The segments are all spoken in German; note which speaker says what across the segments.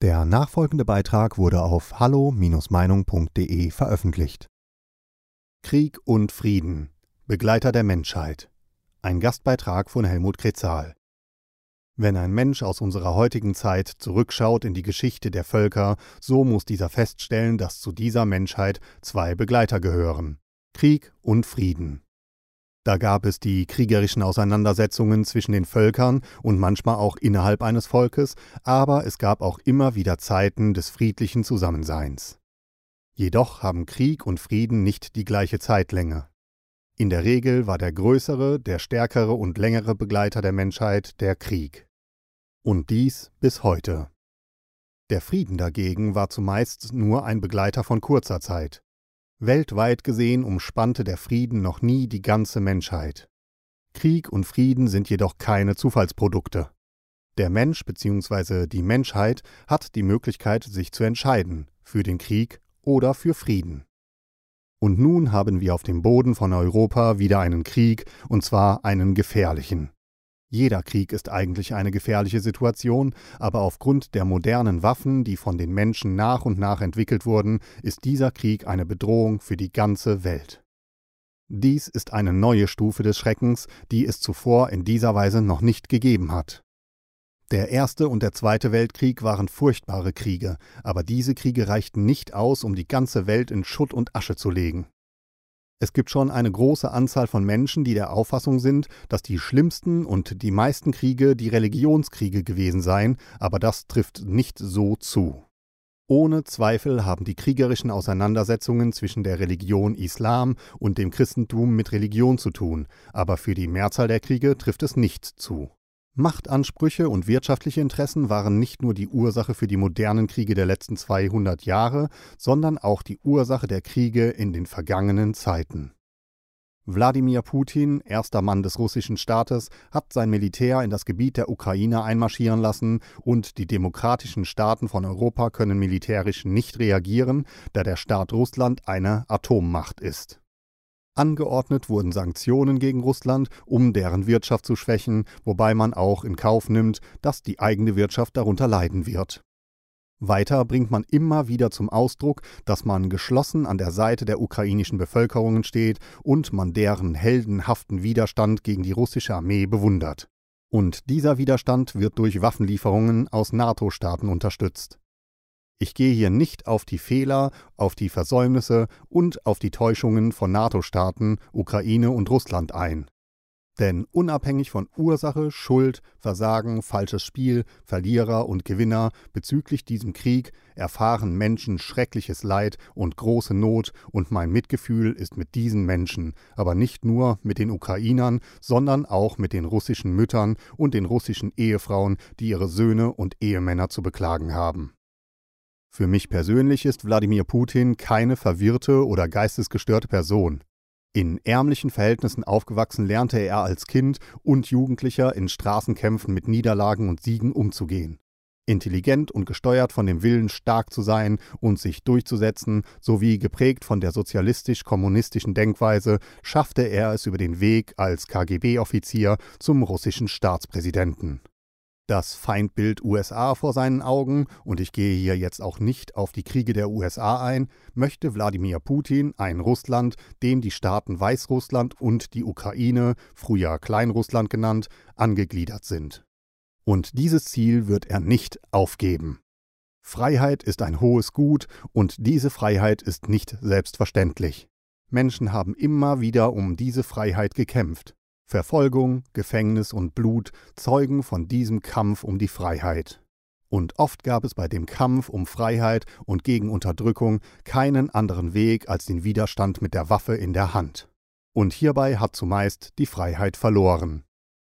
Speaker 1: Der nachfolgende Beitrag wurde auf hallo-meinung.de veröffentlicht. Krieg und Frieden Begleiter der Menschheit. Ein Gastbeitrag von Helmut Kretzal. Wenn ein Mensch aus unserer heutigen Zeit zurückschaut in die Geschichte der Völker, so muss dieser feststellen, dass zu dieser Menschheit zwei Begleiter gehören Krieg und Frieden. Da gab es die kriegerischen Auseinandersetzungen zwischen den Völkern und manchmal auch innerhalb eines Volkes, aber es gab auch immer wieder Zeiten des friedlichen Zusammenseins. Jedoch haben Krieg und Frieden nicht die gleiche Zeitlänge. In der Regel war der größere, der stärkere und längere Begleiter der Menschheit der Krieg. Und dies bis heute. Der Frieden dagegen war zumeist nur ein Begleiter von kurzer Zeit. Weltweit gesehen umspannte der Frieden noch nie die ganze Menschheit. Krieg und Frieden sind jedoch keine Zufallsprodukte. Der Mensch bzw. die Menschheit hat die Möglichkeit, sich zu entscheiden, für den Krieg oder für Frieden. Und nun haben wir auf dem Boden von Europa wieder einen Krieg, und zwar einen gefährlichen. Jeder Krieg ist eigentlich eine gefährliche Situation, aber aufgrund der modernen Waffen, die von den Menschen nach und nach entwickelt wurden, ist dieser Krieg eine Bedrohung für die ganze Welt. Dies ist eine neue Stufe des Schreckens, die es zuvor in dieser Weise noch nicht gegeben hat. Der Erste und der Zweite Weltkrieg waren furchtbare Kriege, aber diese Kriege reichten nicht aus, um die ganze Welt in Schutt und Asche zu legen. Es gibt schon eine große Anzahl von Menschen, die der Auffassung sind, dass die schlimmsten und die meisten Kriege die Religionskriege gewesen seien, aber das trifft nicht so zu. Ohne Zweifel haben die kriegerischen Auseinandersetzungen zwischen der Religion Islam und dem Christentum mit Religion zu tun, aber für die Mehrzahl der Kriege trifft es nicht zu. Machtansprüche und wirtschaftliche Interessen waren nicht nur die Ursache für die modernen Kriege der letzten 200 Jahre, sondern auch die Ursache der Kriege in den vergangenen Zeiten. Wladimir Putin, erster Mann des russischen Staates, hat sein Militär in das Gebiet der Ukraine einmarschieren lassen und die demokratischen Staaten von Europa können militärisch nicht reagieren, da der Staat Russland eine Atommacht ist. Angeordnet wurden Sanktionen gegen Russland, um deren Wirtschaft zu schwächen, wobei man auch in Kauf nimmt, dass die eigene Wirtschaft darunter leiden wird. Weiter bringt man immer wieder zum Ausdruck, dass man geschlossen an der Seite der ukrainischen Bevölkerungen steht und man deren heldenhaften Widerstand gegen die russische Armee bewundert. Und dieser Widerstand wird durch Waffenlieferungen aus NATO-Staaten unterstützt. Ich gehe hier nicht auf die Fehler, auf die Versäumnisse und auf die Täuschungen von NATO-Staaten, Ukraine und Russland ein. Denn unabhängig von Ursache, Schuld, Versagen, falsches Spiel, Verlierer und Gewinner bezüglich diesem Krieg erfahren Menschen schreckliches Leid und große Not, und mein Mitgefühl ist mit diesen Menschen, aber nicht nur mit den Ukrainern, sondern auch mit den russischen Müttern und den russischen Ehefrauen, die ihre Söhne und Ehemänner zu beklagen haben. Für mich persönlich ist Wladimir Putin keine verwirrte oder geistesgestörte Person. In ärmlichen Verhältnissen aufgewachsen lernte er als Kind und Jugendlicher in Straßenkämpfen mit Niederlagen und Siegen umzugehen. Intelligent und gesteuert von dem Willen, stark zu sein und sich durchzusetzen, sowie geprägt von der sozialistisch-kommunistischen Denkweise, schaffte er es über den Weg als KGB-Offizier zum russischen Staatspräsidenten das Feindbild USA vor seinen Augen, und ich gehe hier jetzt auch nicht auf die Kriege der USA ein, möchte Wladimir Putin ein Russland, dem die Staaten Weißrussland und die Ukraine, früher Kleinrussland genannt, angegliedert sind. Und dieses Ziel wird er nicht aufgeben. Freiheit ist ein hohes Gut, und diese Freiheit ist nicht selbstverständlich. Menschen haben immer wieder um diese Freiheit gekämpft. Verfolgung, Gefängnis und Blut zeugen von diesem Kampf um die Freiheit. Und oft gab es bei dem Kampf um Freiheit und gegen Unterdrückung keinen anderen Weg als den Widerstand mit der Waffe in der Hand. Und hierbei hat zumeist die Freiheit verloren.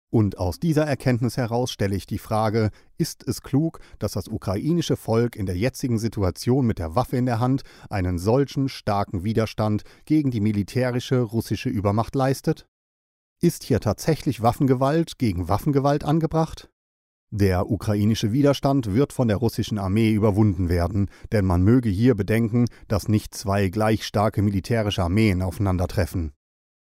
Speaker 1: Und aus dieser Erkenntnis heraus stelle ich die Frage, ist es klug, dass das ukrainische Volk in der jetzigen Situation mit der Waffe in der Hand einen solchen starken Widerstand gegen die militärische russische Übermacht leistet? Ist hier tatsächlich Waffengewalt gegen Waffengewalt angebracht? Der ukrainische Widerstand wird von der russischen Armee überwunden werden, denn man möge hier bedenken, dass nicht zwei gleich starke militärische Armeen aufeinandertreffen.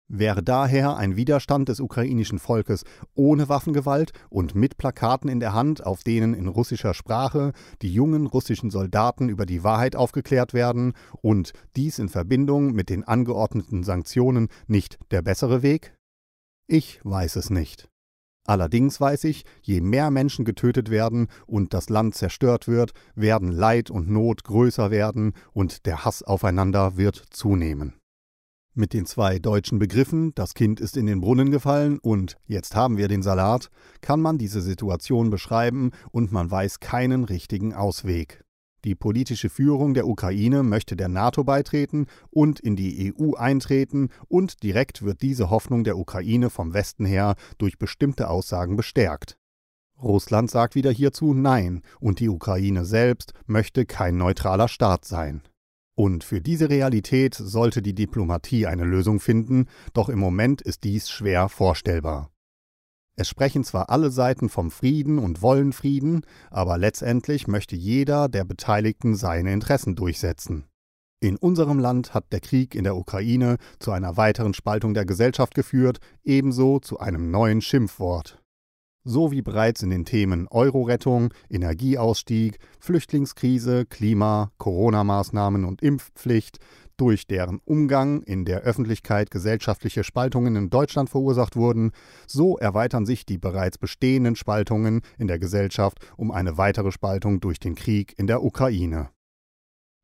Speaker 1: Wäre daher ein Widerstand des ukrainischen Volkes ohne Waffengewalt und mit Plakaten in der Hand, auf denen in russischer Sprache die jungen russischen Soldaten über die Wahrheit aufgeklärt werden und dies in Verbindung mit den angeordneten Sanktionen nicht der bessere Weg? Ich weiß es nicht. Allerdings weiß ich, je mehr Menschen getötet werden und das Land zerstört wird, werden Leid und Not größer werden und der Hass aufeinander wird zunehmen. Mit den zwei deutschen Begriffen Das Kind ist in den Brunnen gefallen und Jetzt haben wir den Salat kann man diese Situation beschreiben und man weiß keinen richtigen Ausweg. Die politische Führung der Ukraine möchte der NATO beitreten und in die EU eintreten, und direkt wird diese Hoffnung der Ukraine vom Westen her durch bestimmte Aussagen bestärkt. Russland sagt wieder hierzu Nein, und die Ukraine selbst möchte kein neutraler Staat sein. Und für diese Realität sollte die Diplomatie eine Lösung finden, doch im Moment ist dies schwer vorstellbar. Es sprechen zwar alle Seiten vom Frieden und wollen Frieden, aber letztendlich möchte jeder der Beteiligten seine Interessen durchsetzen. In unserem Land hat der Krieg in der Ukraine zu einer weiteren Spaltung der Gesellschaft geführt, ebenso zu einem neuen Schimpfwort so wie bereits in den Themen Euro-Rettung, Energieausstieg, Flüchtlingskrise, Klima, Corona-Maßnahmen und Impfpflicht durch deren Umgang in der Öffentlichkeit gesellschaftliche Spaltungen in Deutschland verursacht wurden, so erweitern sich die bereits bestehenden Spaltungen in der Gesellschaft um eine weitere Spaltung durch den Krieg in der Ukraine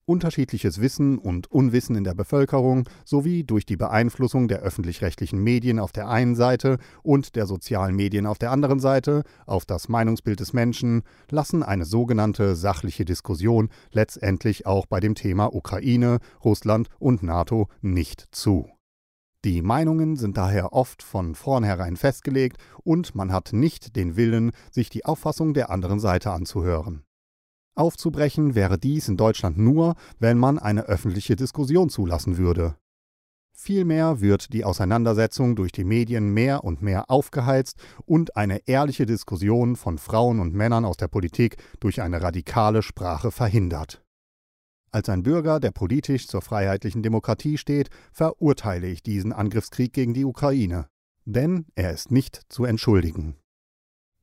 Speaker 1: unterschiedliches Wissen und Unwissen in der Bevölkerung sowie durch die Beeinflussung der öffentlich-rechtlichen Medien auf der einen Seite und der sozialen Medien auf der anderen Seite auf das Meinungsbild des Menschen lassen eine sogenannte sachliche Diskussion letztendlich auch bei dem Thema Ukraine, Russland und NATO nicht zu. Die Meinungen sind daher oft von vornherein festgelegt und man hat nicht den Willen, sich die Auffassung der anderen Seite anzuhören. Aufzubrechen wäre dies in Deutschland nur, wenn man eine öffentliche Diskussion zulassen würde. Vielmehr wird die Auseinandersetzung durch die Medien mehr und mehr aufgeheizt und eine ehrliche Diskussion von Frauen und Männern aus der Politik durch eine radikale Sprache verhindert. Als ein Bürger, der politisch zur freiheitlichen Demokratie steht, verurteile ich diesen Angriffskrieg gegen die Ukraine. Denn er ist nicht zu entschuldigen.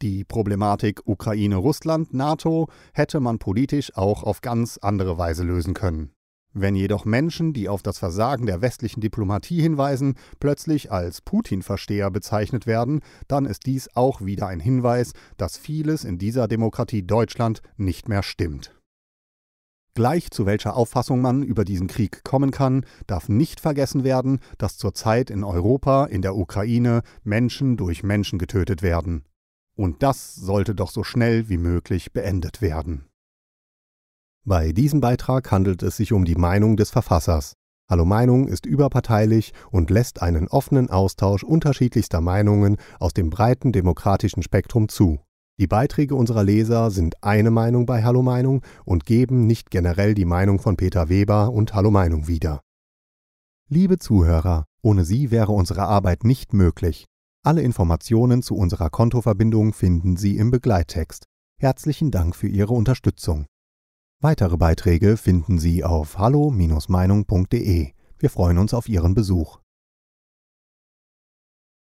Speaker 1: Die Problematik Ukraine-Russland, NATO hätte man politisch auch auf ganz andere Weise lösen können. Wenn jedoch Menschen, die auf das Versagen der westlichen Diplomatie hinweisen, plötzlich als Putin-Versteher bezeichnet werden, dann ist dies auch wieder ein Hinweis, dass vieles in dieser Demokratie Deutschland nicht mehr stimmt. Gleich zu welcher Auffassung man über diesen Krieg kommen kann, darf nicht vergessen werden, dass zurzeit in Europa, in der Ukraine Menschen durch Menschen getötet werden. Und das sollte doch so schnell wie möglich beendet werden. Bei diesem Beitrag handelt es sich um die Meinung des Verfassers. Hallo Meinung ist überparteilich und lässt einen offenen Austausch unterschiedlichster Meinungen aus dem breiten demokratischen Spektrum zu. Die Beiträge unserer Leser sind eine Meinung bei Hallo Meinung und geben nicht generell die Meinung von Peter Weber und Hallo Meinung wieder. Liebe Zuhörer, ohne Sie wäre unsere Arbeit nicht möglich. Alle Informationen zu unserer Kontoverbindung finden Sie im Begleittext. Herzlichen Dank für Ihre Unterstützung. Weitere Beiträge finden Sie auf hallo-meinung.de. Wir freuen uns auf Ihren Besuch.